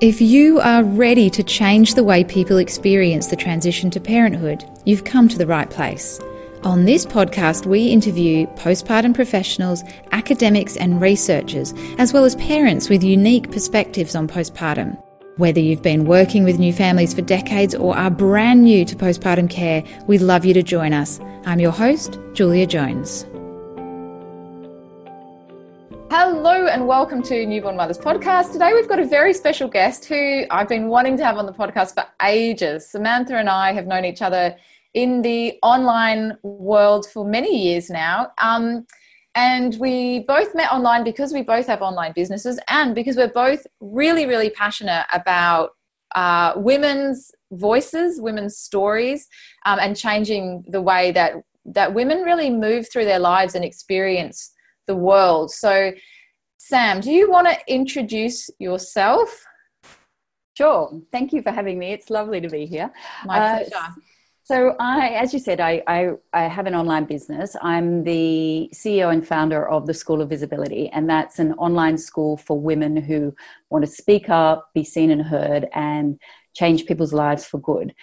If you are ready to change the way people experience the transition to parenthood, you've come to the right place. On this podcast, we interview postpartum professionals, academics, and researchers, as well as parents with unique perspectives on postpartum. Whether you've been working with new families for decades or are brand new to postpartum care, we'd love you to join us. I'm your host, Julia Jones. And welcome to Newborn Mothers Podcast. Today we've got a very special guest who I've been wanting to have on the podcast for ages. Samantha and I have known each other in the online world for many years now. Um, and we both met online because we both have online businesses and because we're both really, really passionate about uh, women's voices, women's stories, um, and changing the way that, that women really move through their lives and experience the world. So, Sam, do you want to introduce yourself? Sure. Thank you for having me. It's lovely to be here. My uh, pleasure. Uh, so, I, as you said, I, I, I, have an online business. I'm the CEO and founder of the School of Visibility, and that's an online school for women who want to speak up, be seen and heard, and change people's lives for good.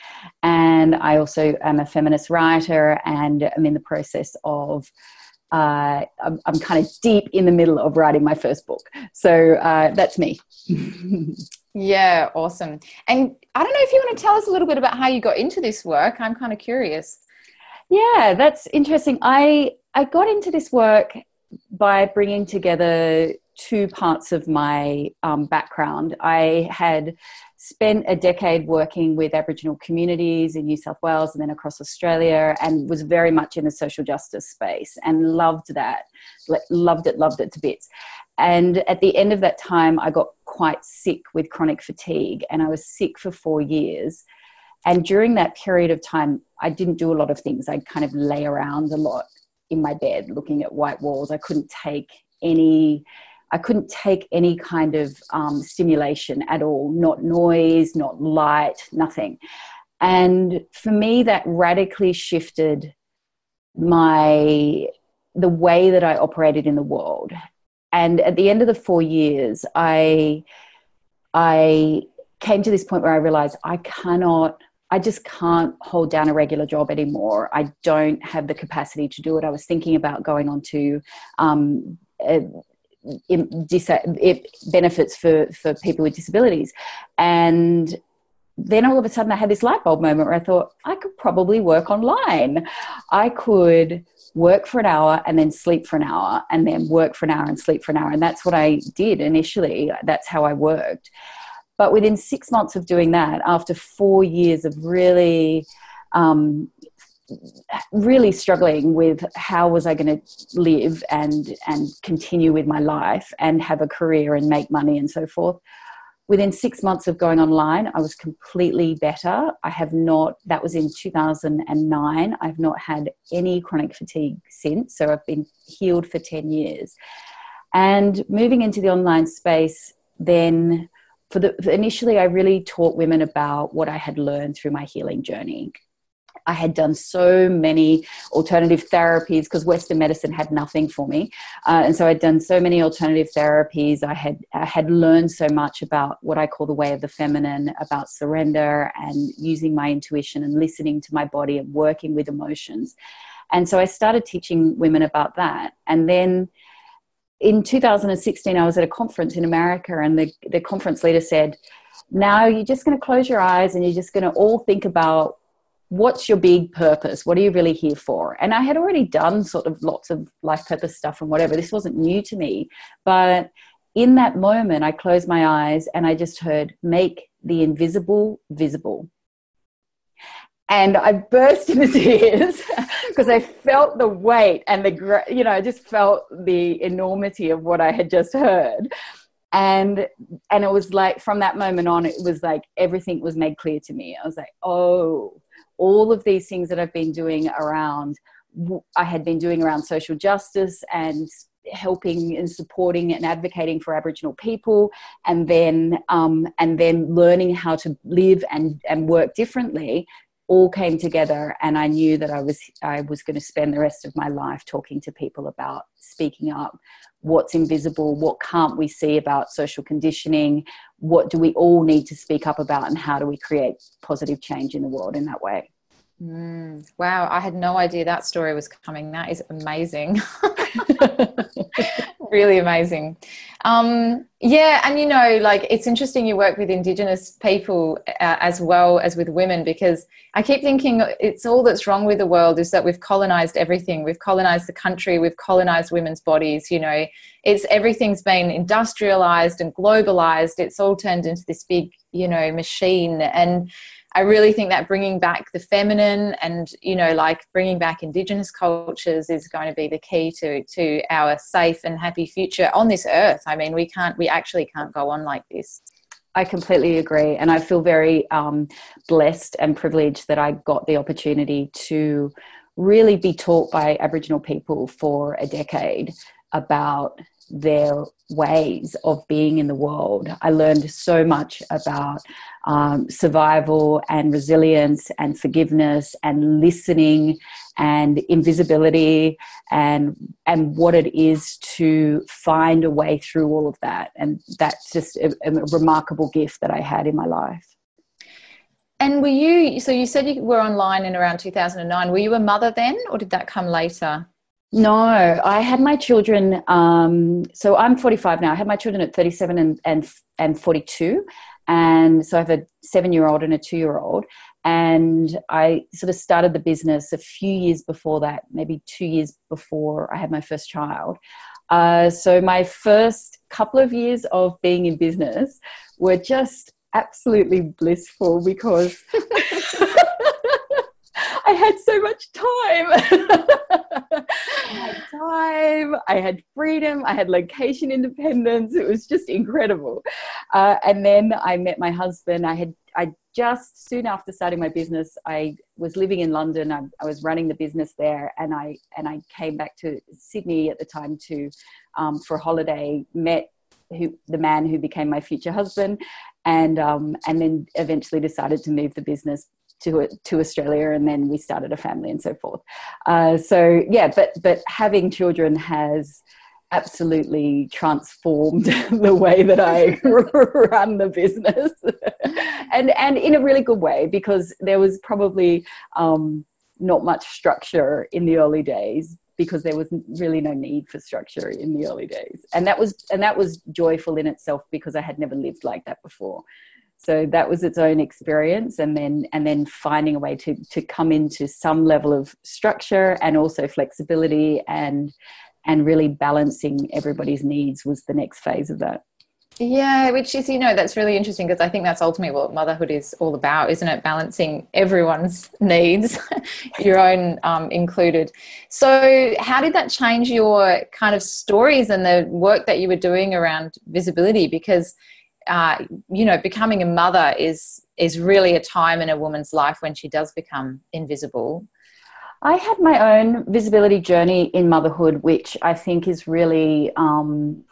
And I also am a feminist writer, and I'm in the process of uh, I'm, I'm, kind of deep in the middle of writing my first book. So uh, that's me. yeah, awesome. And I don't know if you want to tell us a little bit about how you got into this work. I'm kind of curious. Yeah, that's interesting. I I got into this work by bringing together two parts of my um, background. I had spent a decade working with Aboriginal communities in New South Wales and then across Australia, and was very much in the social justice space and loved that. Loved it, loved it to bits. And at the end of that time, I got quite sick with chronic fatigue, and I was sick for four years. And during that period of time, I didn't do a lot of things. I'd kind of lay around a lot in my bed looking at white walls. I couldn't take any I couldn't take any kind of um, stimulation at all, not noise, not light, nothing. And for me, that radically shifted my the way that I operated in the world. And at the end of the four years, I I came to this point where I realized I cannot I just can't hold down a regular job anymore. I don't have the capacity to do it. I was thinking about going on to um, benefits for, for people with disabilities. And then all of a sudden I had this light bulb moment where I thought I could probably work online. I could work for an hour and then sleep for an hour and then work for an hour and sleep for an hour. And that's what I did initially. That's how I worked. But within six months of doing that, after four years of really um, really struggling with how was I going to live and and continue with my life and have a career and make money and so forth. Within six months of going online, I was completely better. I have not. That was in 2009. I've not had any chronic fatigue since. So I've been healed for 10 years. And moving into the online space, then for the initially, I really taught women about what I had learned through my healing journey I had done so many alternative therapies because Western medicine had nothing for me, uh, and so I'd done so many alternative therapies. I had I had learned so much about what I call the way of the feminine, about surrender and using my intuition and listening to my body and working with emotions. And so I started teaching women about that, and then in 2016 i was at a conference in america and the, the conference leader said now you're just going to close your eyes and you're just going to all think about what's your big purpose? What are you really here for? And I had already done sort of lots of life purpose stuff and whatever. This wasn't new to me. But in that moment, I closed my eyes and I just heard, make the invisible visible. And I burst into tears because I felt the weight and the, you know, I just felt the enormity of what I had just heard. And and it was like from that moment on, it was like everything was made clear to me. I was like, oh, all of these things that I've been doing around, I had been doing around social justice and helping and supporting and advocating for Aboriginal people, and then um, and then learning how to live and and work differently. All came together and i knew that i was i was going to spend the rest of my life talking to people about speaking up what's invisible what can't we see about social conditioning what do we all need to speak up about and how do we create positive change in the world in that way Mm, wow, I had no idea that story was coming. That is amazing. really amazing. Um, yeah, and you know, like it's interesting you work with Indigenous people uh, as well as with women because I keep thinking it's all that's wrong with the world is that we've colonized everything. We've colonized the country, we've colonized women's bodies. You know, it's everything's been industrialized and globalized. It's all turned into this big, you know, machine and I really think that bringing back the feminine and you know like bringing back indigenous cultures is going to be the key to to our safe and happy future on this earth. I mean, we can't we actually can't go on like this. I completely agree, and I feel very um, blessed and privileged that I got the opportunity to really be taught by Aboriginal people for a decade about their ways of being in the world. I learned so much about um, survival and resilience and forgiveness and listening and invisibility and and what it is to find a way through all of that. And that's just a, a remarkable gift that I had in my life. And were you, so you said you were online in around 2009. Were you a mother then, or did that come later? No, I had my children. Um, so I'm 45 now. I had my children at 37 and and and 42, and so I have a seven year old and a two year old. And I sort of started the business a few years before that, maybe two years before I had my first child. Uh, so my first couple of years of being in business were just absolutely blissful because I had so much time. I had time, I had freedom, I had location independence. It was just incredible. Uh, and then I met my husband. I had, I just soon after starting my business, I was living in London. I, I was running the business there, and I and I came back to Sydney at the time to um, for a holiday. Met who the man who became my future husband, and um, and then eventually decided to move the business to to Australia, and then we started a family and so forth. Uh, so yeah, but but having children has absolutely transformed the way that I run the business, and and in a really good way because there was probably um, not much structure in the early days because there was really no need for structure in the early days. And that was and that was joyful in itself because i had never lived like that before so that was its own experience and then and then finding a way to to come into some level of structure and also flexibility and and really balancing everybody's needs was the next phase of that yeah, which is, you know, that's really interesting because I think that's ultimately what motherhood is all about, isn't it? Balancing everyone's needs, your own um, included. So, how did that change your kind of stories and the work that you were doing around visibility? Because uh, you know, becoming a mother is is really a time in a woman's life when she does become invisible. I had my own visibility journey in motherhood, which I think is really um,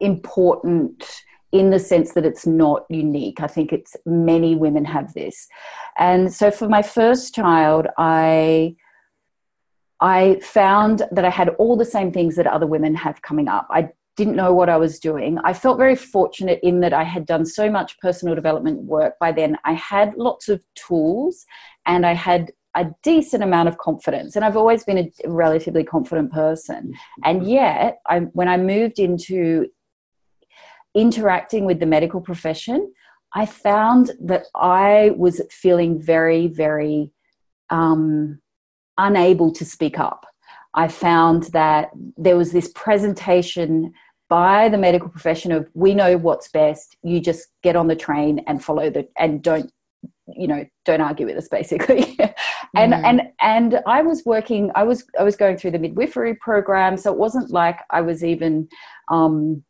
important in the sense that it's not unique. I think it's many women have this, and so for my first child, I I found that I had all the same things that other women have coming up. I didn't know what I was doing. I felt very fortunate in that I had done so much personal development work by then. I had lots of tools and I had a decent amount of confidence. And I've always been a relatively confident person. And yet, I, when I moved into interacting with the medical profession, I found that I was feeling very, very um, unable to speak up. I found that there was this presentation by the medical profession of we know what's best you just get on the train and follow the and don't you know don't argue with us basically and mm. and and i was working i was i was going through the midwifery program so it wasn't like i was even um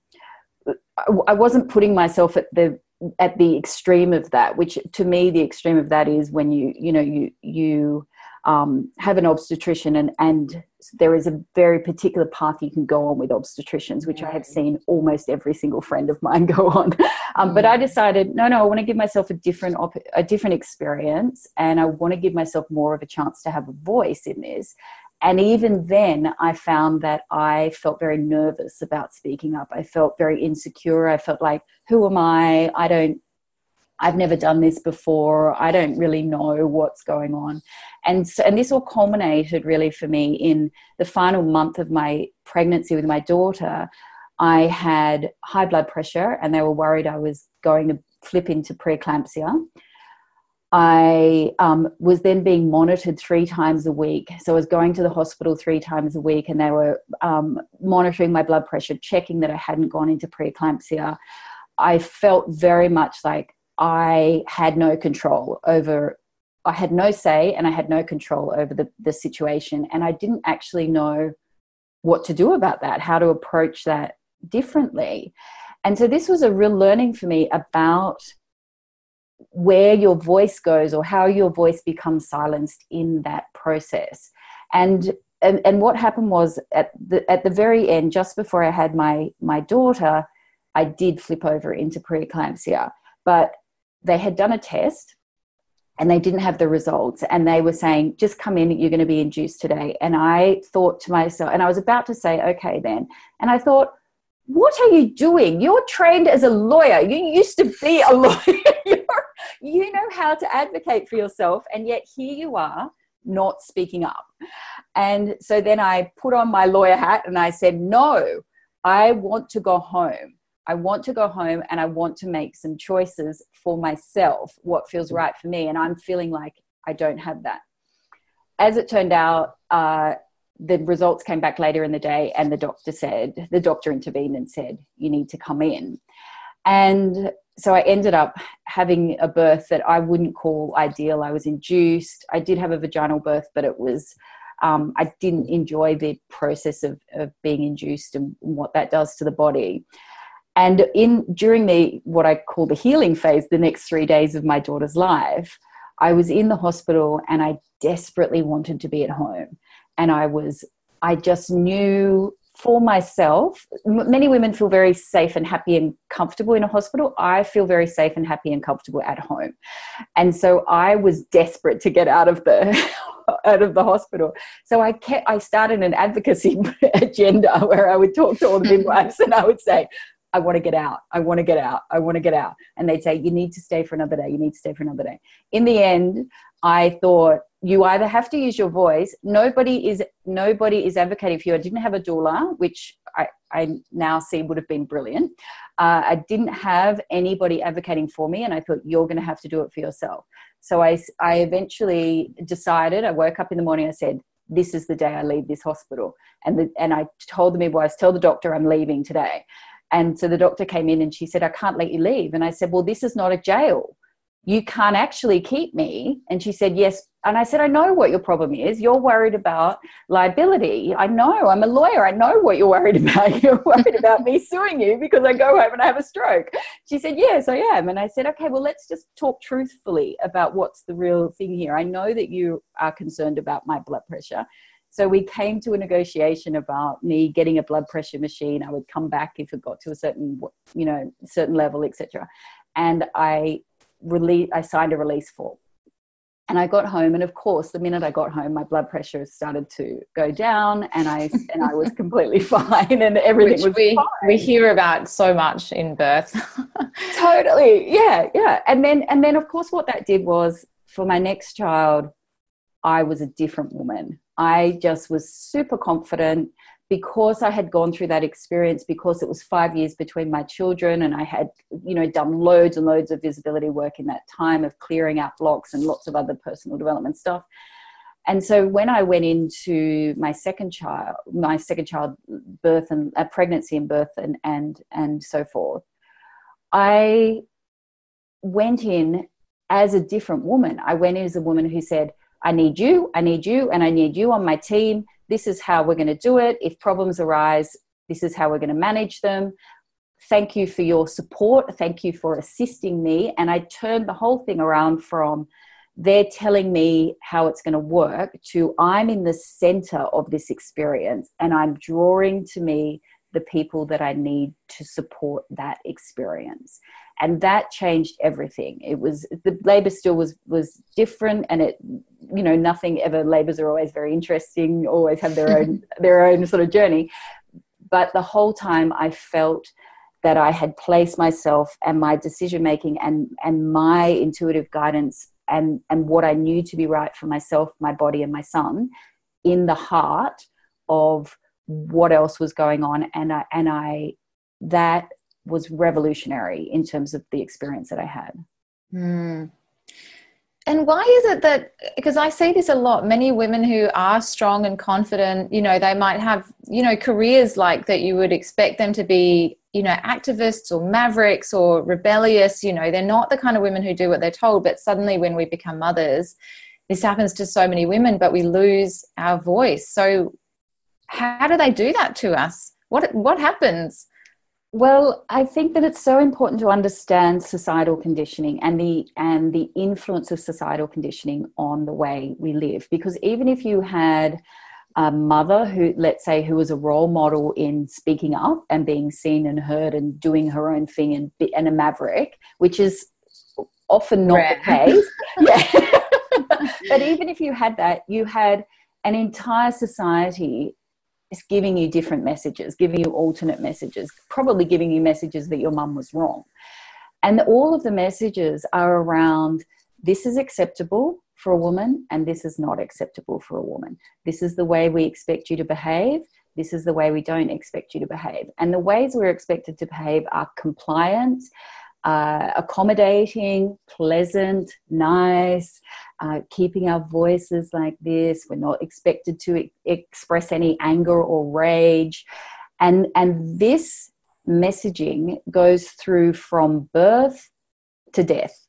i wasn't putting myself at the at the extreme of that which to me the extreme of that is when you you know you you um, have an obstetrician and and there is a very particular path you can go on with obstetricians, which I have seen almost every single friend of mine go on. Um. But I mm. decided, no, no, I want to give myself a different op- a different experience, and I want to give myself more of a chance to have a voice in this. And even then, I found that I felt very nervous about speaking up. I felt very insecure. I felt like, who am I? I don't I've never done this before. I don't really know what's going on. And so, and this all culminated really for me in the final month of my pregnancy with my daughter. I had high blood pressure and they were worried I was going to flip into preeclampsia. I um, was then being monitored three times a week. So I was going to the hospital three times a week and they were um, monitoring my blood pressure, checking that I hadn't gone into preeclampsia. I felt very much like I had no control over, I had no say and I had no control over the, the situation. And I didn't actually know what to do about that, how to approach that differently. And so this was a real learning for me about where your voice goes or how your voice becomes silenced in that process. And and, and what happened was at the at the very end, just before I had my my daughter, I did flip over into preeclampsia. But they had done a test and they didn't have the results and they were saying just come in you're going to be induced today. And i thought to myself and i was about to say okay then. And i thought what are you doing? You're trained as a lawyer. You used to be a lawyer. You know how to advocate for yourself and yet here you are not speaking up. And so then i put on my lawyer hat and i said no i want to go home I want to go home and I want to make some choices for myself, what feels right for me. And I'm feeling like I don't have that. As it turned out, uh, the results came back later in the day, and the doctor said, the doctor intervened and said, You need to come in. And so I ended up having a birth that I wouldn't call ideal. I was induced. I did have a vaginal birth, but it was, um, I didn't enjoy the process of, of being induced and what that does to the body and in during the what i call the healing phase the next three days of my daughter's life i was in the hospital and i desperately wanted to be at home. And i was i just knew for myself many women feel very safe and happy and comfortable in a hospital. I feel very safe and happy and comfortable at home. And so i was desperate to get out of the out of the hospital. So i kept i started an advocacy agenda where i would talk to all the midwives and i would say I want to get out. I want to get out. I want to get out. And they'd say, You need to stay for another day. You need to stay for another day. In the end, I thought you either have to use your voice. Nobody is nobody is advocating for you. I didn't have a doula, which I, I now see would have been brilliant. Uh, I didn't have anybody advocating for me, and I thought you're going to have to do it for yourself. So I, I eventually decided. I woke up in the morning. I said, "This is the day I leave this hospital," and the, and I told the midwives, "Tell the doctor I'm leaving today." And so the doctor came in and she said, I can't let you leave. And I said, Well, this is not a jail. You can't actually keep me. And she said, Yes. And I said, I know what your problem is. You're worried about liability. I know. I'm a lawyer. I know what you're worried about. You're worried about me suing you because I go home and I have a stroke. She said, Yes, I am. And I said, Okay, well, let's just talk truthfully about what's the real thing here. I know that you are concerned about my blood pressure. So we came to a negotiation about me getting a blood pressure machine. I would come back if it got to a certain, you know, certain level, etc. And I release, I signed a release form. And I got home, and of course, the minute I got home, my blood pressure started to go down, and I and I was completely fine, and everything Which was we, fine. We hear about so much in birth. totally, yeah, yeah. And then and then, of course, what that did was for my next child, I was a different woman. I just was super confident because I had gone through that experience, because it was five years between my children, and I had, you know, done loads and loads of visibility work in that time of clearing out blocks and lots of other personal development stuff. And so when I went into my second child, my second child birth and uh, pregnancy and birth and and and so forth, I went in as a different woman. I went in as a woman who said, I need you, I need you, and I need you on my team. This is how we're going to do it. If problems arise, this is how we're going to manage them. Thank you for your support. Thank you for assisting me. And I turned the whole thing around from they're telling me how it's going to work to I'm in the center of this experience and I'm drawing to me the people that I need to support that experience. And that changed everything. It was the labor still was was different and it you know nothing ever labors are always very interesting, always have their own their own sort of journey. But the whole time I felt that I had placed myself and my decision making and and my intuitive guidance and and what I knew to be right for myself, my body, and my son in the heart of what else was going on, and I and I that was revolutionary in terms of the experience that I had. Mm. And why is it that, because I see this a lot, many women who are strong and confident, you know, they might have, you know, careers like that you would expect them to be, you know, activists or mavericks or rebellious, you know, they're not the kind of women who do what they're told. But suddenly when we become mothers, this happens to so many women, but we lose our voice. So how do they do that to us? What, what happens? Well, I think that it's so important to understand societal conditioning and the and the influence of societal conditioning on the way we live. Because even if you had a mother who, let's say, who was a role model in speaking up and being seen and heard and doing her own thing and, and a maverick, which is often not Rare. the case. yeah. but even if you had that, you had an entire society is giving you different messages, giving you alternate messages, probably giving you messages that your mum was wrong. And all of the messages are around this is acceptable for a woman and this is not acceptable for a woman. This is the way we expect you to behave. This is the way we don't expect you to behave. And the ways we're expected to behave are compliant, uh, accommodating, pleasant, nice, uh, keeping our voices like this. We're not expected to e- express any anger or rage. And, and this messaging goes through from birth to death.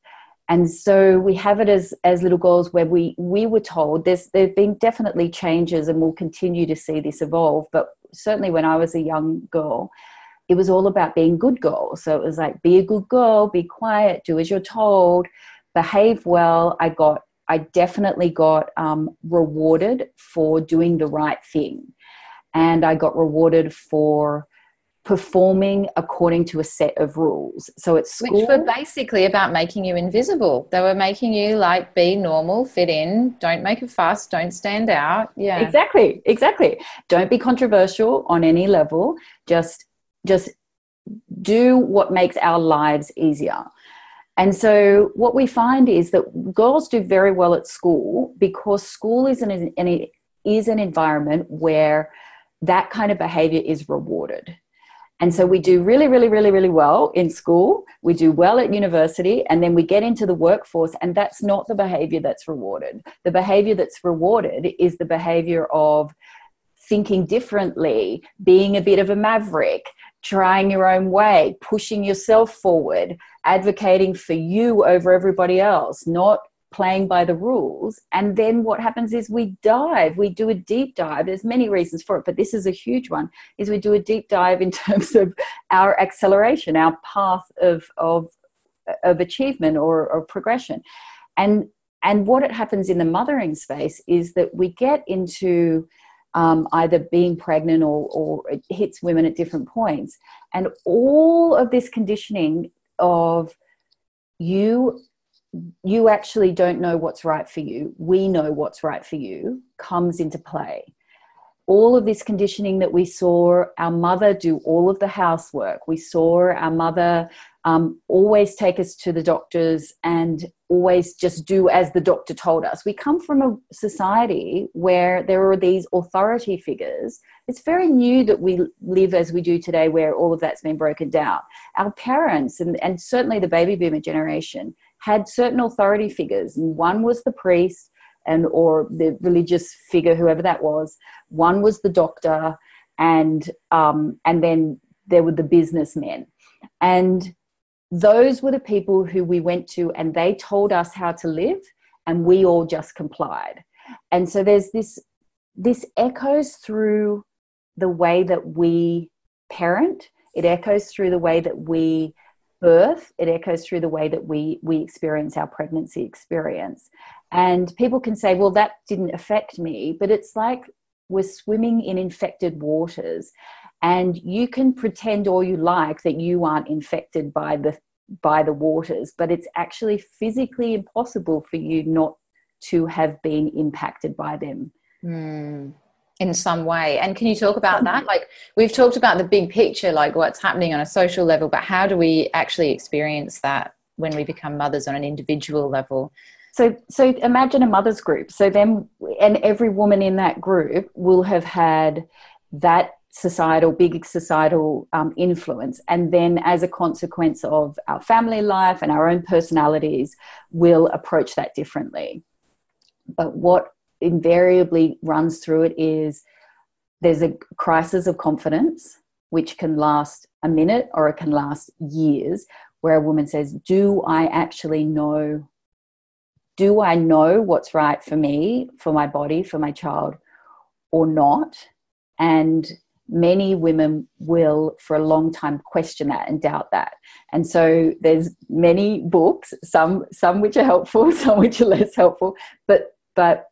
And so we have it as, as little girls where we, we were told there's, there have been definitely changes and we'll continue to see this evolve. But certainly when I was a young girl, it was all about being good girls. So it was like, be a good girl, be quiet, do as you're told, behave well. I got, I definitely got um, rewarded for doing the right thing. And I got rewarded for performing according to a set of rules. So it's school, which were basically about making you invisible. They were making you like be normal, fit in, don't make a fuss, don't stand out. Yeah. Exactly. Exactly. Don't be controversial on any level. Just just do what makes our lives easier. And so, what we find is that girls do very well at school because school is an, an, is an environment where that kind of behavior is rewarded. And so we do really, really, really, really well in school. We do well at university, and then we get into the workforce, and that's not the behavior that's rewarded. The behavior that's rewarded is the behavior of thinking differently, being a bit of a maverick, trying your own way, pushing yourself forward, advocating for you over everybody else, not playing by the rules. And then what happens is we dive, we do a deep dive. There's many reasons for it, but this is a huge one, is we do a deep dive in terms of our acceleration, our path of of of achievement or, or progression. And and what it happens in the mothering space is that we get into um, either being pregnant or, or it hits women at different points. And all of this conditioning of you you actually don't know what's right for you. We know what's right for you comes into play. All of this conditioning that we saw our mother do all of the housework. We saw our mother um, always take us to the doctors and always just do as the doctor told us. We come from a society where there are these authority figures. It's very new that we live as we do today, where all of that's been broken down. Our parents, and, and certainly the baby boomer generation, had certain authority figures, and one was the priest and or the religious figure, whoever that was. One was the doctor, and um, and then there were the businessmen. And those were the people who we went to and they told us how to live and we all just complied. And so there's this this echoes through the way that we parent. It echoes through the way that we birth. It echoes through the way that we we experience our pregnancy experience. And people can say well that didn't affect me but it's like we're swimming in infected waters and you can pretend all you like that you aren't infected by the by the waters but it's actually physically impossible for you not to have been impacted by them. Mm, in some way. And can you talk about that? Like we've talked about the big picture like what's happening on a social level but how do we actually experience that when we become mothers on an individual level? So so imagine a mother's group. So then and every woman in that group will have had that societal, big societal um, influence. And then, as a consequence of our family life and our own personalities, we'll approach that differently. But what invariably runs through it is there's a crisis of confidence, which can last a minute or it can last years, where a woman says, Do I actually know? Do I know what's right for me, for my body, for my child, or not? And many women will for a long time question that and doubt that. And so there's many books some some which are helpful some which are less helpful but but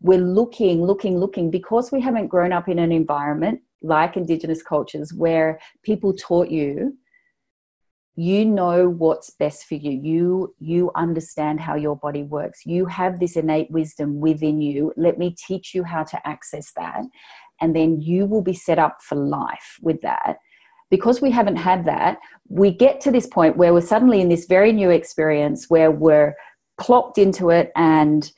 we're looking looking looking because we haven't grown up in an environment like indigenous cultures where people taught you you know what's best for you. You you understand how your body works. You have this innate wisdom within you. Let me teach you how to access that and then you will be set up for life with that. Because we haven't had that we get to this point where we're suddenly in this very new experience where we're plopped into it and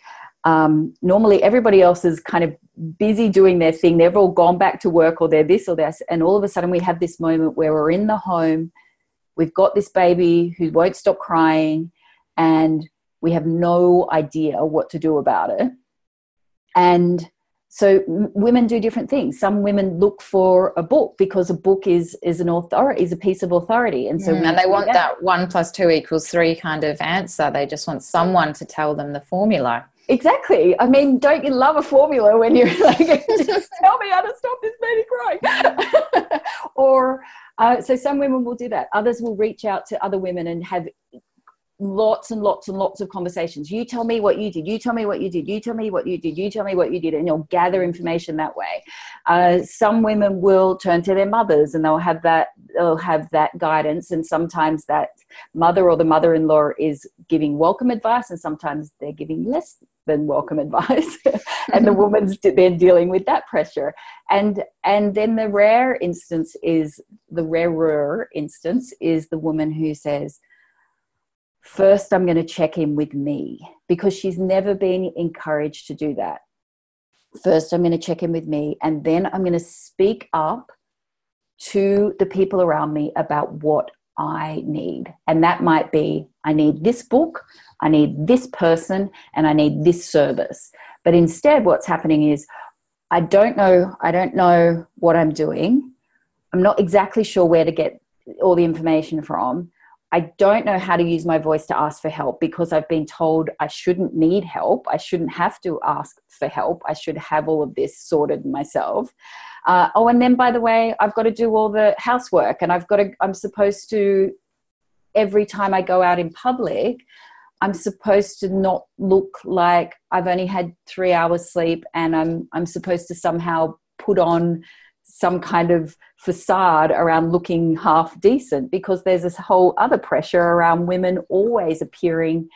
um, normally everybody else is kind of busy doing their thing. They've all gone back to work or they're this or this and all of a sudden we have this moment where we're in the home. We've got this baby who won't stop crying and we have no idea what to do about it. And so women do different things. Some women look for a book because a book is is an authority is a piece of authority. And so mm, and they want that. that one plus two equals three kind of answer. They just want someone to tell them the formula. Exactly. I mean don't you love a formula when you're like just tell me how to stop this baby crying. Or uh, so some women will do that. Others will reach out to other women and have lots and lots and lots of conversations. You tell me what you did. You tell me what you did. You tell me what you did. You tell me what you did, and you'll gather information that way. Uh, some women will turn to their mothers, and they'll have that. They'll have that guidance, and sometimes that mother or the mother-in-law is giving welcome advice, and sometimes they're giving less than welcome advice, and the woman's then dealing with that pressure. And and then the rare instance is the rarer instance is the woman who says first I'm going to check in with me because she's never been encouraged to do that. First, I'm going to check in with me, and then I'm going to speak up to the people around me about what I need. And that might be I need this book, I need this person, and I need this service. But instead, what's happening is I don't know, I don't know what I'm doing. I'm not exactly sure where to get all the information from. I don't know how to use my voice to ask for help because I've been told I shouldn't need help. I shouldn't have to ask for help. I should have all of this sorted myself. Uh, oh, and then by the way, I've got to do all the housework and I've got to, I'm supposed to, every time I go out in public, I'm supposed to not look like I've only had three hours sleep and I'm, I'm supposed to somehow put on some kind of facade around looking half decent because there's this whole other pressure around women always appearing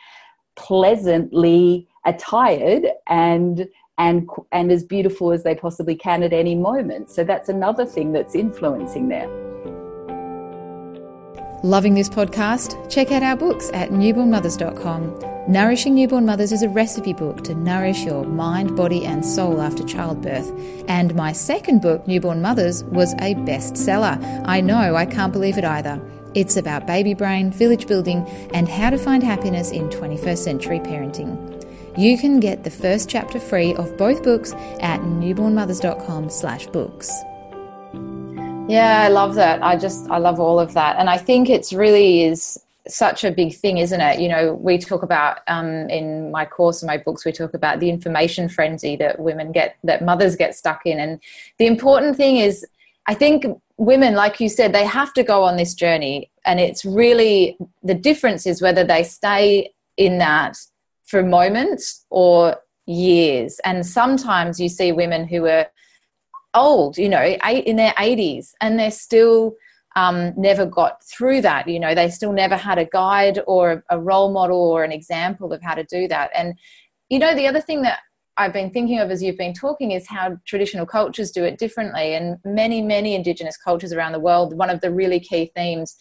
pleasantly attired and and and as beautiful as they possibly can at any moment. So that's another thing that's influencing there loving this podcast check out our books at newbornmothers.com Nourishing Newborn Mothers is a recipe book to nourish your mind, body, and soul after childbirth. And my second book, Newborn Mothers, was a bestseller. I know, I can't believe it either. It's about baby brain, village building, and how to find happiness in 21st century parenting. You can get the first chapter free of both books at newbornmothers.com slash books. Yeah, I love that. I just, I love all of that. And I think it's really is such a big thing, isn't it? You know, we talk about um, in my course and my books, we talk about the information frenzy that women get, that mothers get stuck in. And the important thing is, I think women, like you said, they have to go on this journey. And it's really the difference is whether they stay in that for moments or years. And sometimes you see women who are old, you know, in their 80s, and they're still um, never got through that. You know, they still never had a guide or a role model or an example of how to do that. And, you know, the other thing that I've been thinking of as you've been talking is how traditional cultures do it differently. And many, many Indigenous cultures around the world, one of the really key themes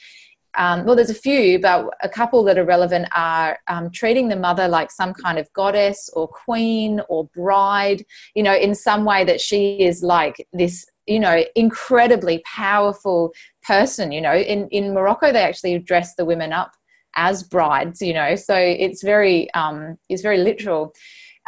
um, well, there's a few, but a couple that are relevant are um, treating the mother like some kind of goddess or queen or bride, you know, in some way that she is like this, you know, incredibly powerful person. You know, in, in Morocco, they actually dress the women up as brides, you know, so it's very, um, it's very literal.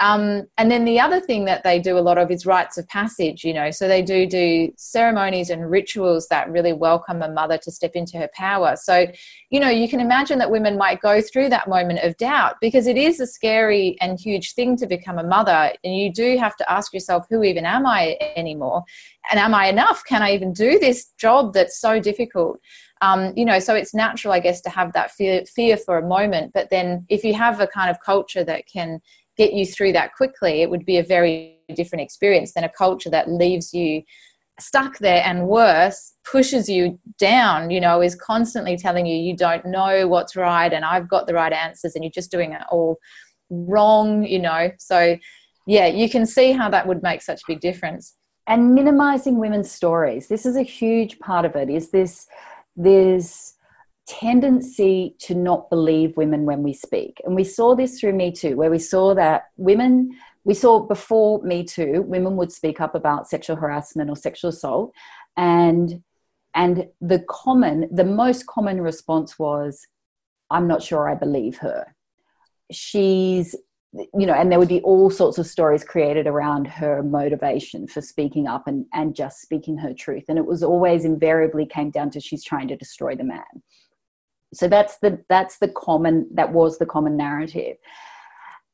Um, and then the other thing that they do a lot of is rites of passage, you know, so they do do ceremonies and rituals that really welcome a mother to step into her power. So, you know, you can imagine that women might go through that moment of doubt because it is a scary and huge thing to become a mother. And you do have to ask yourself, who even am I anymore? And am I enough? Can I even do this job that's so difficult? Um, you know, so it's natural, I guess, to have that fear, fear for a moment. But then, if you have a kind of culture that can get you through that quickly, it would be a very different experience than a culture that leaves you stuck there and worse pushes you down you know is constantly telling you you don't know what's right and i've got the right answers and you're just doing it all wrong you know? So yeah you can see how that would make such a big difference. And minimizing women's stories this is a huge part of it is this this tendency to not believe women when we speak. And we saw this through Me Too, where we saw that women, we saw before Me Too, women would speak up about sexual harassment or sexual assault. And and the common, the most common response was, I'm not sure I believe her. She's you know, and there would be all sorts of stories created around her motivation for speaking up and, and just speaking her truth. And it was always invariably came down to she's trying to destroy the man so that's the that's the common that was the common narrative.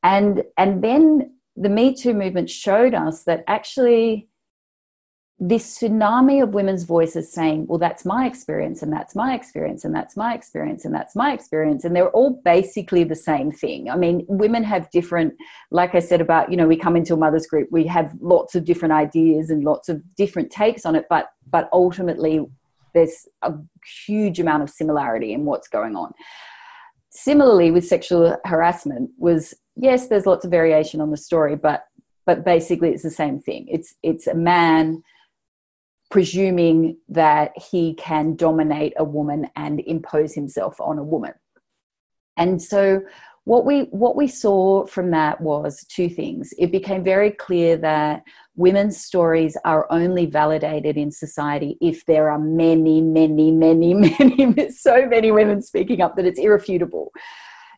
And and then the me too movement showed us that actually this tsunami of women's voices saying well that's my experience and that's my experience and that's my experience and that's my experience and they're all basically the same thing. I mean women have different like i said about you know we come into a mother's group we have lots of different ideas and lots of different takes on it but but ultimately there's a huge amount of similarity in what's going on. Similarly, with sexual harassment, was yes, there's lots of variation on the story, but but basically it's the same thing. It's it's a man presuming that he can dominate a woman and impose himself on a woman. And so what we what we saw from that was two things. It became very clear that women's stories are only validated in society if there are many many many many so many women speaking up that it's irrefutable.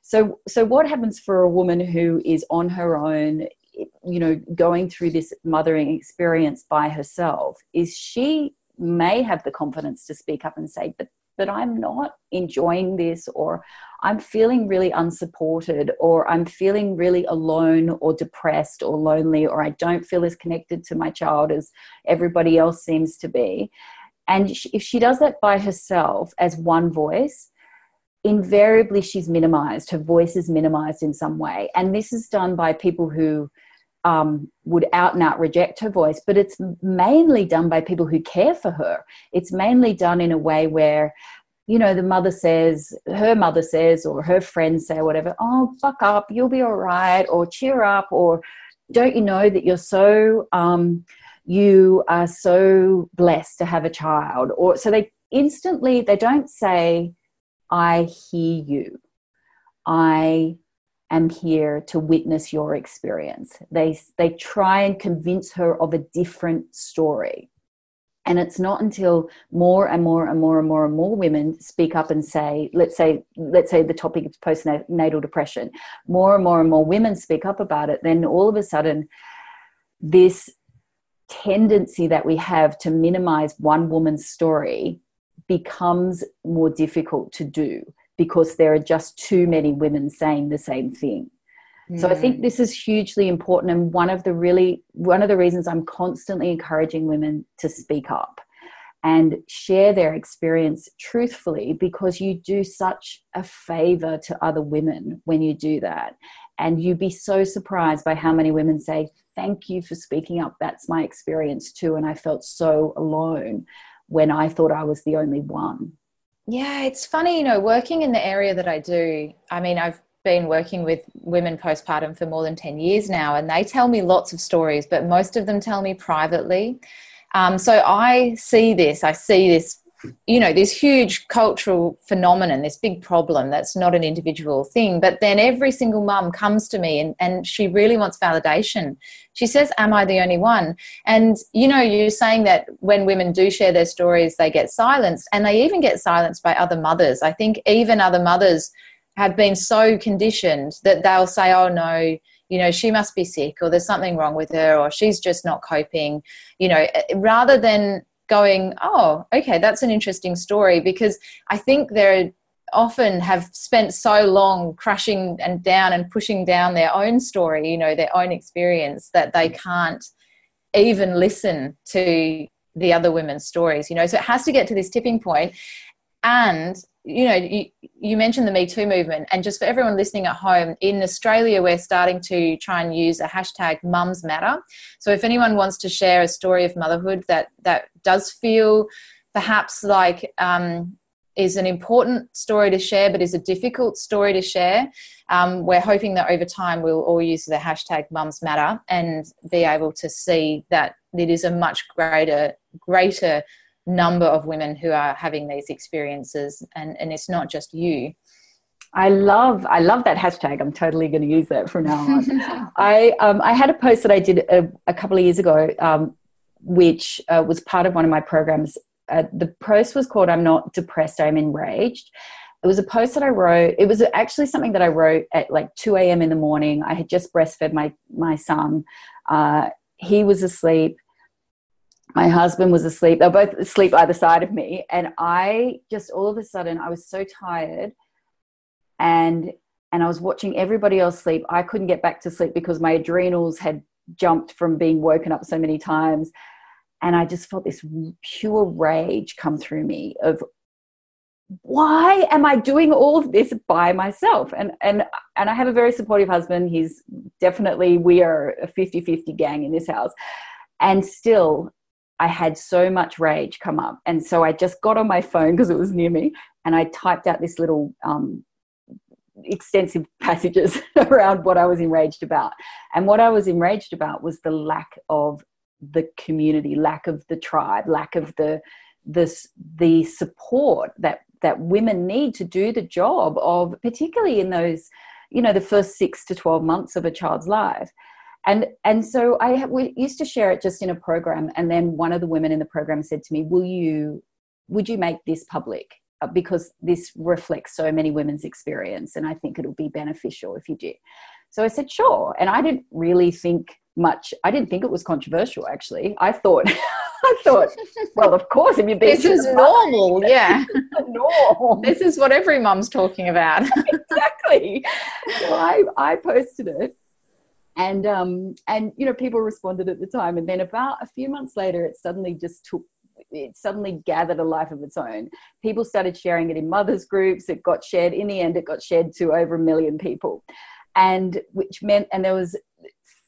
So so what happens for a woman who is on her own you know going through this mothering experience by herself is she may have the confidence to speak up and say but but I'm not enjoying this, or I'm feeling really unsupported, or I'm feeling really alone, or depressed, or lonely, or I don't feel as connected to my child as everybody else seems to be. And if she does that by herself as one voice, invariably she's minimized. Her voice is minimized in some way. And this is done by people who um, would out and out reject her voice, but it's mainly done by people who care for her. It's mainly done in a way where, you know, the mother says, her mother says, or her friends say, whatever, oh, fuck up, you'll be all right, or cheer up, or don't you know that you're so, um, you are so blessed to have a child? Or so they instantly, they don't say, I hear you. I am here to witness your experience. They, they try and convince her of a different story. And it's not until more and more and more and more and more women speak up and say, let's say, let's say the topic is postnatal depression, more and more and more women speak up about it, then all of a sudden, this tendency that we have to minimize one woman's story becomes more difficult to do because there are just too many women saying the same thing. Mm. So I think mm. this is hugely important and one of the really one of the reasons I'm constantly encouraging women to speak up and share their experience truthfully because you do such a favor to other women when you do that. And you'd be so surprised by how many women say, Thank you for speaking up. That's my experience too. And I felt so alone when I thought I was the only one. Yeah, it's funny, you know, working in the area that I do. I mean, I've been working with women postpartum for more than 10 years now, and they tell me lots of stories, but most of them tell me privately. Um, so I see this, I see this, you know, this huge cultural phenomenon, this big problem that's not an individual thing. But then every single mum comes to me and, and she really wants validation. She says, Am I the only one? And, you know, you're saying that when women do share their stories, they get silenced and they even get silenced by other mothers. I think even other mothers have been so conditioned that they'll say, Oh, no you know she must be sick or there's something wrong with her or she's just not coping you know eh, rather than going oh okay that's an interesting story because i think they're often have spent so long crushing and down and pushing down their own story you know their own experience that they can't even listen to the other women's stories you know? So it has to get to this tipping point and you know, you, you mentioned the Me Too movement, and just for everyone listening at home, in Australia, we're starting to try and use a hashtag Mums Matter. So if anyone wants to share a story of motherhood that that does feel perhaps like um, is an important story to share, but is a difficult story to share. Um, we're hoping that over time we'll all use the hashtag Mums Matter and be able to see that it is a much greater, greater number of women who are having these experiences and, and it's not just you I love I love that hashtag. I'm totally going to use that from now on. I um, I had a post that I did a, a couple of years ago, um, which uh, was part of one of my programs. Uh, the post was called "I'm not depressed, I'm enraged." It was a post that I wrote. It was actually something that I wrote at like 2 a.m. in the morning. I had just breastfed my my son. Uh, he was asleep my husband was asleep. They were both asleep either side of me. And I just all of a sudden I was so tired and and I was watching everybody else sleep. I couldn't get back to sleep because my adrenals had jumped from being woken up so many times. And I just felt this pure rage come through me of why am I doing all of this by myself? And and and I have a very supportive husband. He's definitely we are a 50-50 gang in this house. And still I had so much rage come up. And so I just got on my phone because it was near me and I typed out this little um, extensive passages around what I was enraged about. And what I was enraged about was the lack of the community, lack of the tribe, lack of the the, the support that that women need to do the job of particularly in those you know the first 6 to 12 months of a child's life and and so I we used to share it just in a program, and then one of the women in the program said to me, "Will you, would you make this public?" Uh, because this reflects so many women's experience, and I think it'll be beneficial if you do. So I said, "Sure," and I didn't really think much. I didn't think it was controversial. Actually, I thought, I thought, well, of course, if you've been this is normal, yeah, normal. This is what every mum's talking about. exactly. So I I posted it and um, and you know people responded at the time. And then about a few months later it suddenly just took it suddenly gathered a life of its own. People started sharing it in mothers groups. It got shared in the end it got shared to over a million people. And which meant and there was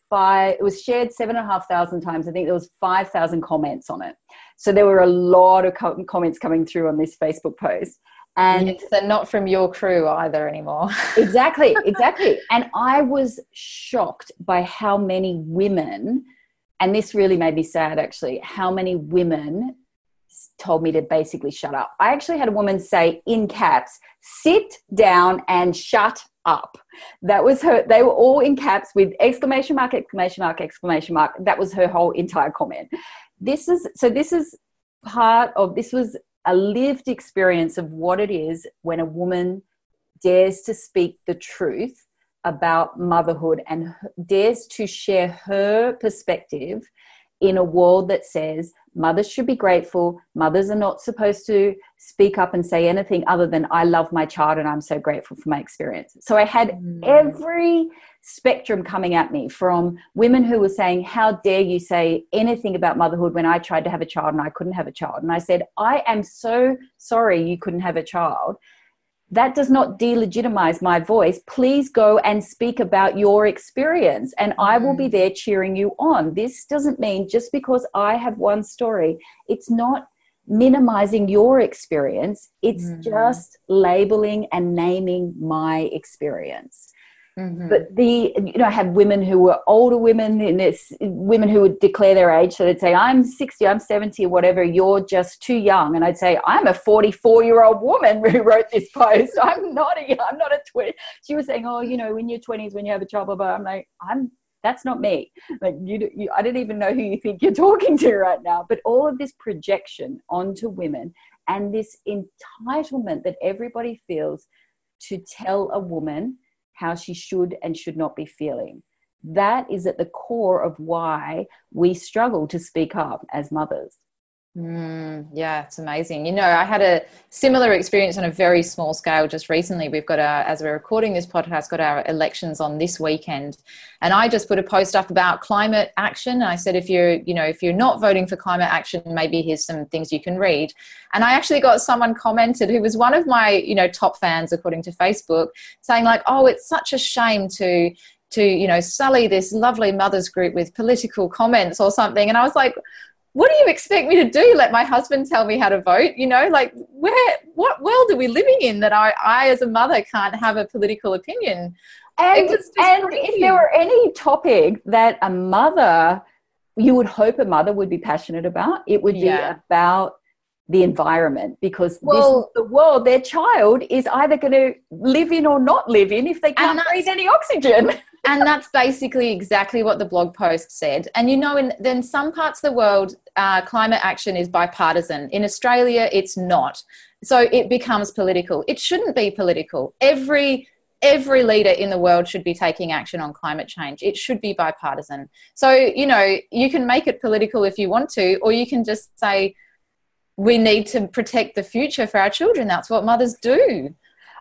five it was shared seven and a half thousand times. I think there was five thousand comments on it. So there were a lot of comments coming through on this facebook post and yes, they're not from your crew either anymore. Exactly exactly. And i was shocked by how many women and this really made me sad actually how many women told me to basically shut up. I actually had a woman say in caps sit down and shut up. That was her they were all in caps with exclamation mark exclamation mark exclamation mark. That was her whole entire comment. This is so this is part of this was a lived experience of what it is when a woman dares to speak the truth about motherhood and dares to share her perspective in a world that says mothers should be grateful, mothers are not supposed to speak up and say anything other than I love my child and I'm so grateful for my experience. So I had mm. every spectrum coming at me from women who were saying, How dare you say anything about motherhood when I tried to have a child and I couldn't have a child? And I said, I am so sorry you couldn't have a child. That does not delegitimize my voice. Please go and speak about your experience, and I will be mm. there cheering you on. This doesn't mean just because I have one story, it's not minimizing your experience, it's mm-hmm. just labeling and naming my experience. Mm-hmm. But the you know I had women who were older women and it's women who would declare their age. So they'd say, I'm 60, I'm 70 or whatever, you're just too young. And I'd say, I'm a 44 year old woman who wrote this post. I'm not a I'm not a 20. She was saying, Oh, you know, in your 20s when you have a child, blah, blah. I'm like, I'm that's not me. Like you, you I don't even know who you think you're talking to right now. But all of this projection onto women and this entitlement that everybody feels to tell a woman how she should and should not be feeling. That is at the core of why we struggle to speak up as mothers. Mm, yeah, it's amazing. You know, I had a similar experience on a very small scale just recently. We've got our, as we're recording this podcast, got our elections on this weekend. And I just put a post up about climate action. I said, if you're, you know, if you're not voting for climate action, maybe here's some things you can read. And I actually got someone commented who was one of my, you know, top fans according to Facebook saying like, oh, it's such a shame to, to you know sully this lovely mothers group with political comments or something and i was like what do you expect me to do? Let my husband tell me how to vote? You know, like where, what world are we living in that I, I as a mother can't have a political opinion? And, and if there were any topic that a mother, you would hope a mother would be passionate about, it would yeah. be about the environment because well, this is the world their child is either going to live in or not live in if they can't breathe any oxygen. and that's basically exactly what the blog post said. And you know, in then some parts of the world, uh, climate action is bipartisan. In Australia, it's not. So it becomes political. It shouldn't be political. Every every leader in the world should be taking action on climate change. It should be bipartisan. So, you know, you can make it political if you want to, or you can just say, we need to protect the future for our children. That's what mothers do.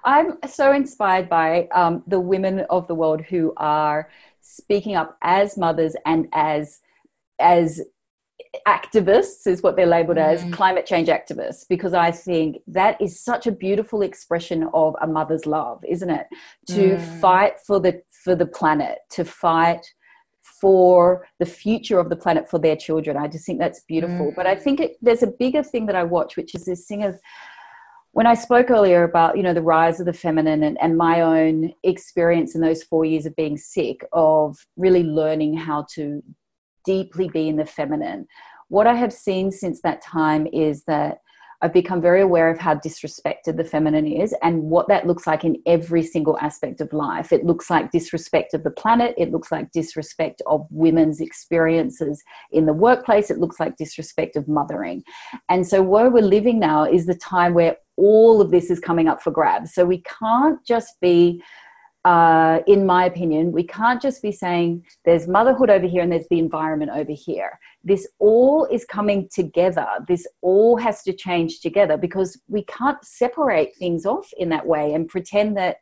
I'm so inspired by um, the women of the world who are speaking up as mothers and as as activists is what they're labeled mm. as climate change activists because i think that is such a beautiful expression of a mother's love isn't it to mm. fight for the for the planet to fight for the future of the planet for their children i just think that's beautiful mm. but i think it, there's a bigger thing that i watch which is this thing of when I spoke earlier about you know the rise of the feminine and, and my own experience in those four years of being sick, of really learning how to deeply be in the feminine, what I have seen since that time is that I've become very aware of how disrespected the feminine is and what that looks like in every single aspect of life. It looks like disrespect of the planet, it looks like disrespect of women's experiences in the workplace, it looks like disrespect of mothering. And so, where we're living now is the time where all of this is coming up for grabs. So, we can't just be uh, in my opinion, we can't just be saying there's motherhood over here and there's the environment over here. This all is coming together. This all has to change together because we can't separate things off in that way and pretend that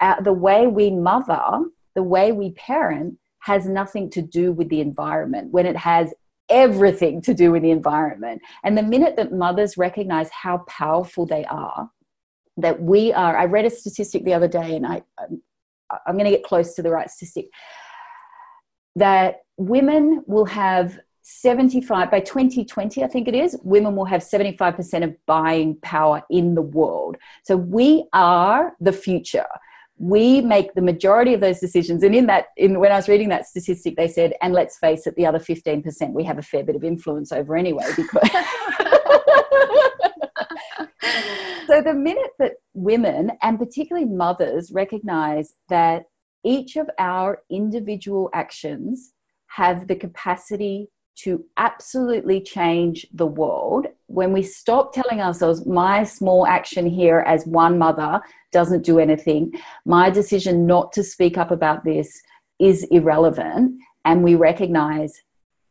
uh, the way we mother, the way we parent, has nothing to do with the environment when it has everything to do with the environment. And the minute that mothers recognize how powerful they are, that we are, I read a statistic the other day and I, I'm going to get close to the right statistic, that women will have 75 by 2020 i think it is women will have 75% of buying power in the world. So we are the future. We make the majority of those decisions. And in that in when i was reading that statistic they said and let's face it the other 15% we have a fair bit of influence over anyway. Because so the minute that women and particularly mothers recognize that each of our individual actions have the capacity to absolutely change the world. When we stop telling ourselves my small action here as one mother doesn't do anything. My decision not to speak up about this is irrelevant and we recognize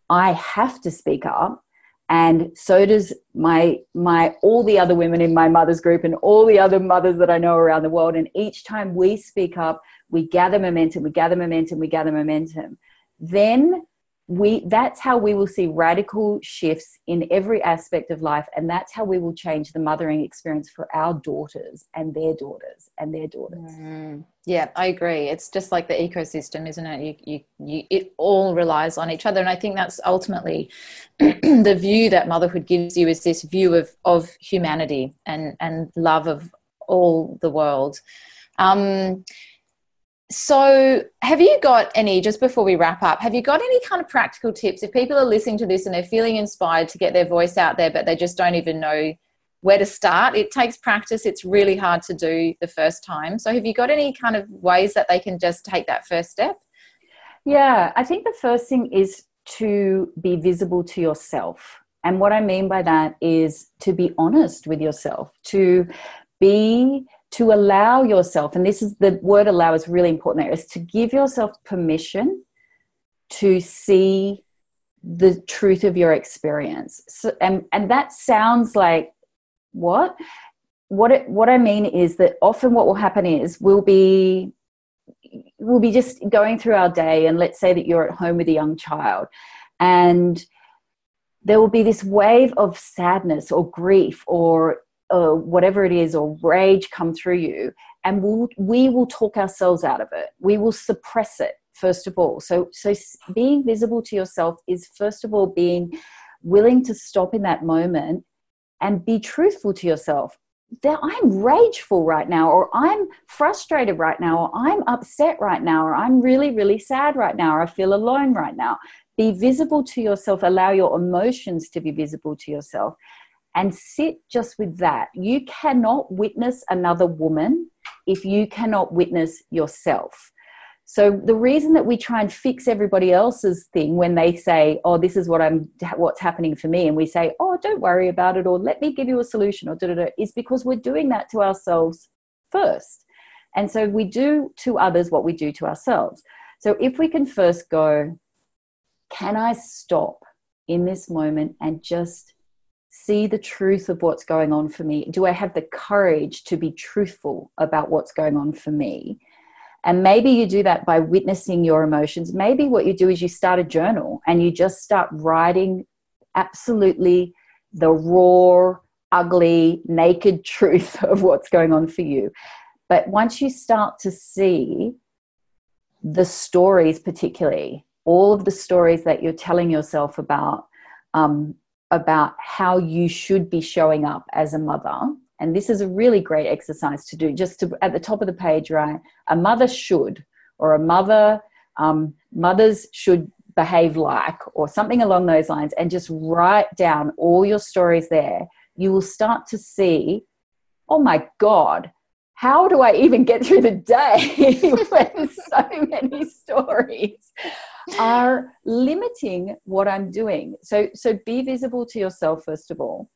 i have to speak up and so does my my all the other women in my mother's group and all the other mothers that I know around the world. And each time we speak up we gather momentum we gather momentum we gather momentum. Then we that's how we will see radical shifts in every aspect of life and that's how we will change the mothering experience for our daughters and their daughters and their daughters. Mm, yeah i agree. It's just like the ecosystem isn't it? You, you, you it all relies on each other and i think that's ultimately the view that motherhood gives you is this view of of humanity and and love of all the world. Um so, have you got any, just before we wrap up, have you got any kind of practical tips if people are listening to this and they're feeling inspired to get their voice out there, but they just don't even know where to start? It takes practice, it's really hard to do the first time. So, have you got any kind of ways that they can just take that first step? Yeah, I think the first thing is to be visible to yourself. And what I mean by that is to be honest with yourself, to be to allow yourself, and this is the word allow is really important there, is to give yourself permission to see the truth of your experience. So, and, and that sounds like what? What, it, what I mean is that often what will happen is we'll be we'll be just going through our day and let's say that you're at home with a young child and there will be this wave of sadness or grief or uh, whatever it is or rage come through you and we'll, we will talk ourselves out of it. We will suppress it first of all. So so being visible to yourself is first of all being willing to stop in that moment and be truthful to yourself. That I'm rageful right now, or I'm frustrated right now, or I'm upset right now, or I'm really, really sad right now, or I feel alone right now. Be visible to yourself, allow your emotions to be visible to yourself, and sit just with that. You cannot witness another woman if you cannot witness yourself. So the reason that we try and fix everybody else's thing when they say, "Oh, this is what I'm what's happening for me," and we say, "Oh, don't worry about it," or "Let me give you a solution," or da da da, is because we're doing that to ourselves first. And so we do to others what we do to ourselves. So if we can first go, can I stop in this moment and just see the truth of what's going on for me? Do I have the courage to be truthful about what's going on for me? And maybe you do that by witnessing your emotions. Maybe what you do is you start a journal and you just start writing absolutely the raw, ugly, naked truth of what's going on for you. But once you start to see the stories, particularly all of the stories that you're telling yourself about um, about how you should be showing up as a mother. And this is a really great exercise to do. Just to, at the top of the page, right? A mother should, or a mother, um, mothers should behave like, or something along those lines, and just write down all your stories there. You will start to see, oh my God, how do I even get through the day when so many stories are limiting what I'm doing? So, so be visible to yourself, first of all,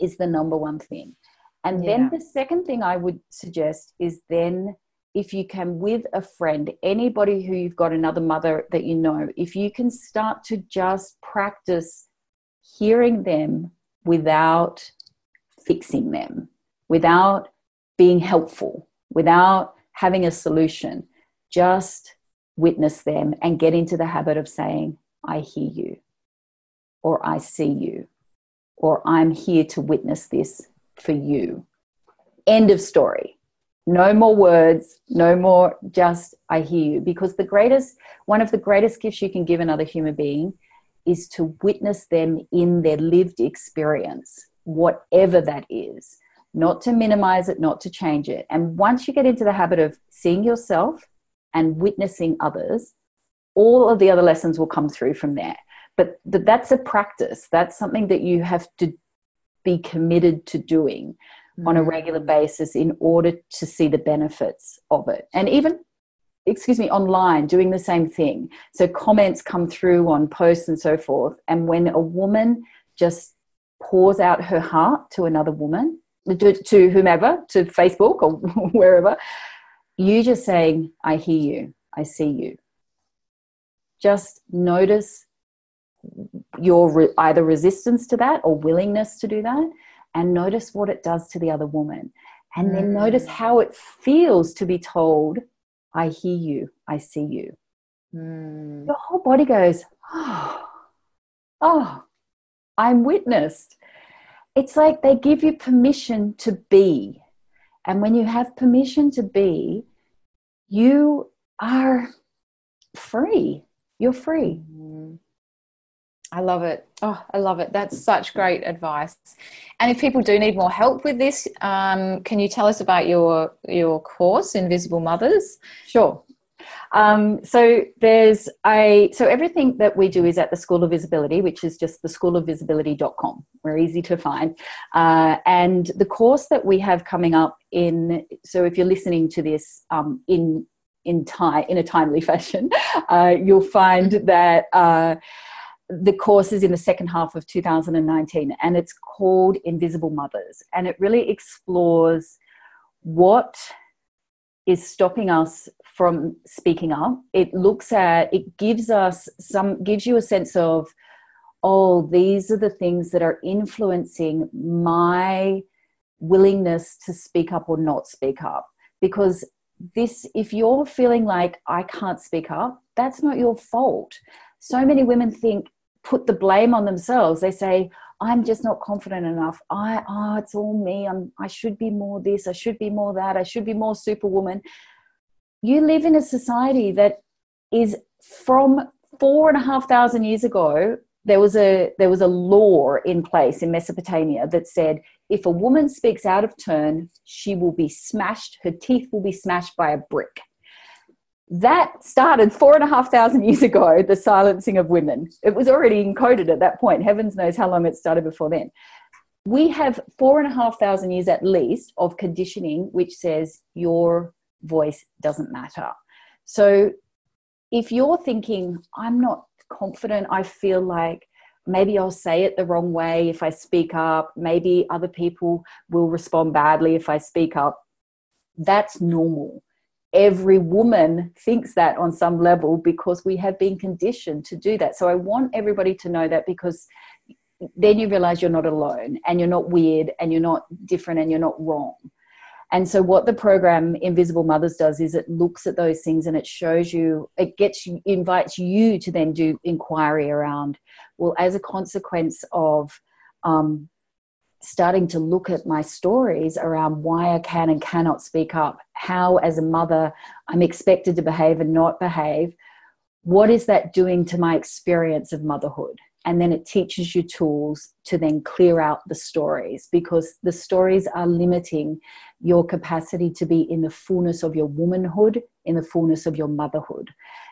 is the number one thing. And yeah. then the second thing I would suggest is then if you can with a friend anybody who you've got another mother that you know if you can start to just practice hearing them without fixing them without being helpful without having a solution. Just witness them and get into the habit of saying, I hear you, or I see you, or I'm here to witness this for you. End of story. No more words, no more just I hear you. Because the greatest, one of the greatest gifts you can give another human being is to witness them in their lived experience, whatever that is not to minimize it, not to change it. And once you get into the habit of seeing yourself and witnessing others, all of the other lessons will come through from there. But that's a practice. That's something that you have to be committed to doing mm. on a regular mm. basis in order to see the benefits of it. And even, excuse me, online, doing the same thing. So comments come through on posts and so forth. And when a woman just pours out her heart to another woman, to, to whomever, to Facebook or wherever, you just saying, I hear you, I see you. Just notice your re- either resistance to that or willingness to do that and notice what it does to the other woman and mm. then notice how it feels to be told i hear you i see you mm. your whole body goes oh, oh i'm witnessed it's like they give you permission to be and when you have permission to be you are free you're free mm. I love it. Oh, I love it. That's such great advice. And if people do need more help with this, um, can you tell us about your your course, Invisible Mothers? Sure. Um, so there's a so everything that we do is at the School of Visibility, which is just the schoolofvisibility.com. We're easy to find. Uh, and the course that we have coming up in so if you're listening to this um, in in time in a timely fashion, uh, you'll find that. Uh, the course is in the second half of 2019 and it's called Invisible Mothers. And it really explores what is stopping us from speaking up. It looks at, it gives us some, gives you a sense of, oh, these are the things that are influencing my willingness to speak up or not speak up. Because this, if you're feeling like I can't speak up, that's not your fault so many women think put the blame on themselves. They say, I'm just not confident enough. I oh, it's all me. I'm I should be more this, I should be more that, I should be more superwoman. You live in a society that is from four and a half thousand years ago. There was a there was a law in place in Mesopotamia that said if a woman speaks out of turn, she will be smashed, her teeth will be smashed by a brick that started four and a half thousand years ago, the silencing of women. It was already encoded at that point. Heavens knows how long it started before then. We have four and a half thousand years at least of conditioning which says your voice doesn't matter. So if you're thinking, I'm not confident, I feel like maybe I'll say it the wrong way if I speak up, maybe other people will respond badly if I speak up, that's normal every woman thinks that on some level because we have been conditioned to do that. So I want everybody to know that because then you realize you're not alone and you're not weird and you're not different and you're not wrong. And so what the program Invisible Mothers does is it looks at those things and it shows you, it gets you, invites you to then do inquiry around, well, as a consequence of um, starting to look at my stories around why I can and cannot speak up, how, as a mother, I'm expected to behave and not behave. What is that doing to my experience of motherhood? And then it teaches you tools to then clear out the stories because the stories are limiting your capacity to be in the fullness of your womanhood, in the fullness of your motherhood.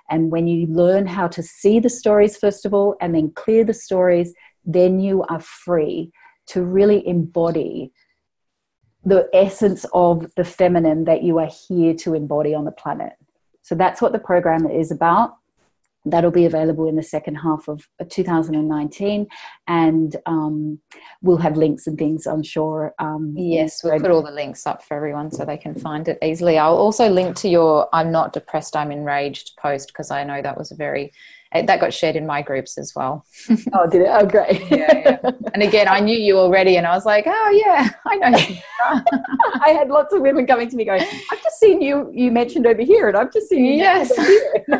And when you learn how to see the stories, first of all, and then clear the stories, then you are free to really embody the essence of the feminine that you are here to embody on the planet. So that's what the program is about. That'll be available in the second half of 2019, and um, we'll have links and things. I'm sure. Um, yes, we'll put all the links up for everyone so they can find it easily. I'll also link to your "I'm not depressed, I'm enraged" post because I know that was a very that got shared in my groups as well. oh, did it? Oh, great. yeah, yeah. And again, I knew you already, and I was like, oh yeah, I know. You I had lots of women coming to me going, I've just seen you. You mentioned over here, and I've just seen you. Yes. and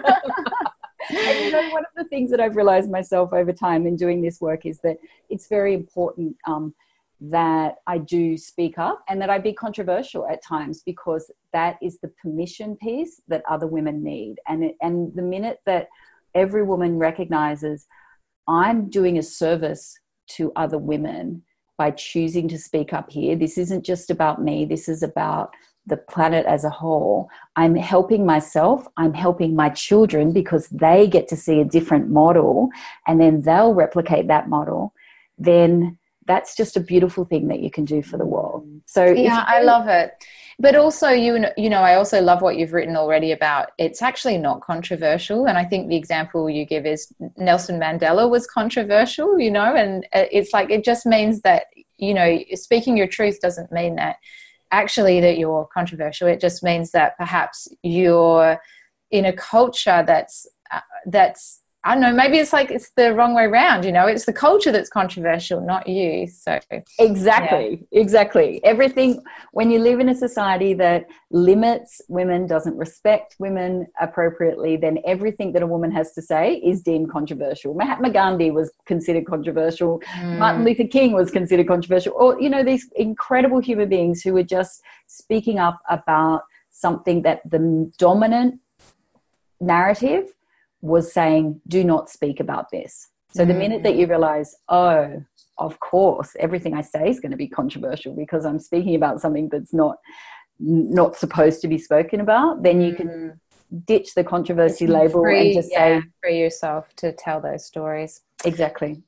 you know, one of the things that I've realized myself over time in doing this work is that it's very important. Um, that I do speak up and that I be controversial at times because that is the permission piece that other women need. And it, and the minute that every woman recognizes I'm doing a service to other women by choosing to speak up here. This isn't just about me, this is about the planet as a whole. I'm helping myself, I'm helping my children because they get to see a different model and then they'll replicate that model. Then that's just a beautiful thing that you can do for the world. So, yeah, I love it but also you you know i also love what you've written already about it's actually not controversial and i think the example you give is nelson mandela was controversial you know and uh, it's like it just means that you know speaking your truth doesn't mean that actually that you're controversial it just means that perhaps you're in a culture that's uh, that's I don't know, maybe it's like it's the wrong way around, you know, it's the culture that's controversial, not you. So, exactly, yeah. exactly. Everything, when you live in a society that limits women, doesn't respect women appropriately, then everything that a woman has to say is deemed controversial. Mahatma Gandhi was considered controversial, mm. Martin Luther King was considered controversial, or, you know, these incredible human beings who were just speaking up about something that the dominant narrative was saying, do not speak about this. So the minute that you mm. realize, oh, of course, everything I say is going to be controversial because I'm speaking about something that's not not supposed to be spoken about, then you can mm. ditch the controversy label free, and just yeah, say free yourself to tell those stories. Exactly.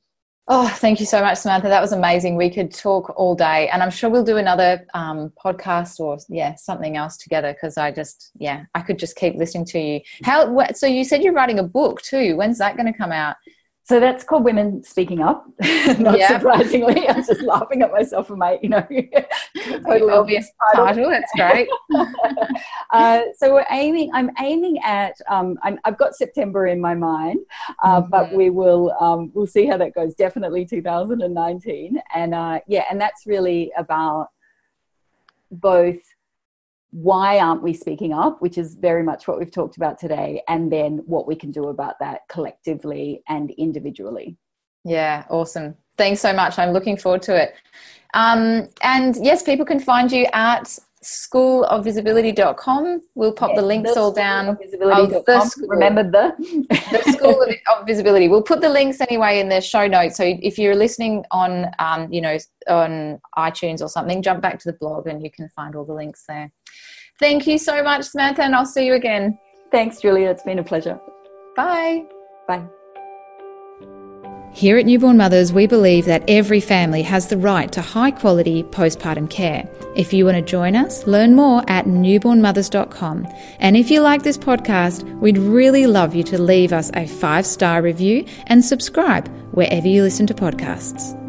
Oh, thank you so much, Samantha. That was amazing. We could talk all day, and I'm sure we'll do another um, podcast or yeah, something else together. Because I just yeah, I could just keep listening to you. How? So you said you're writing a book too. When's that going to come out? So that's called Women Speaking Up. Not surprisingly, I'm just laughing at myself for my, you know, totally obvious title. That's great. uh, so we're aiming. I'm aiming at. Um, i have got September in my mind, uh, mm-hmm. but we will. Um, we'll see how that goes. Definitely 2019, and uh, yeah, and that's really about both why aren't we speaking up, which is very much what we've talked about today, and then what we can do about that collectively and individually. Yeah, awesome. Thanks so much. I'm looking forward to it. Um, and yes, people can find you at schoolofvisibility.com. We'll pop yes, the links the all down. the school. Remember the? the School of Visibility. We'll put the links anyway in the show notes. So if you're listening on, um, you know, on iTunes or something, jump back to the blog and you can find all the links there. Thank you so much, Samantha, and I'll see you again. Thanks, Julia. It's been a pleasure. Bye. Bye. Here at Newborn Mothers, we believe that every family has the right to high quality postpartum care. If you want to join us, learn more at newbornmothers.com. And if you like this podcast, we'd really love you to leave us a five star review and subscribe wherever you listen to podcasts.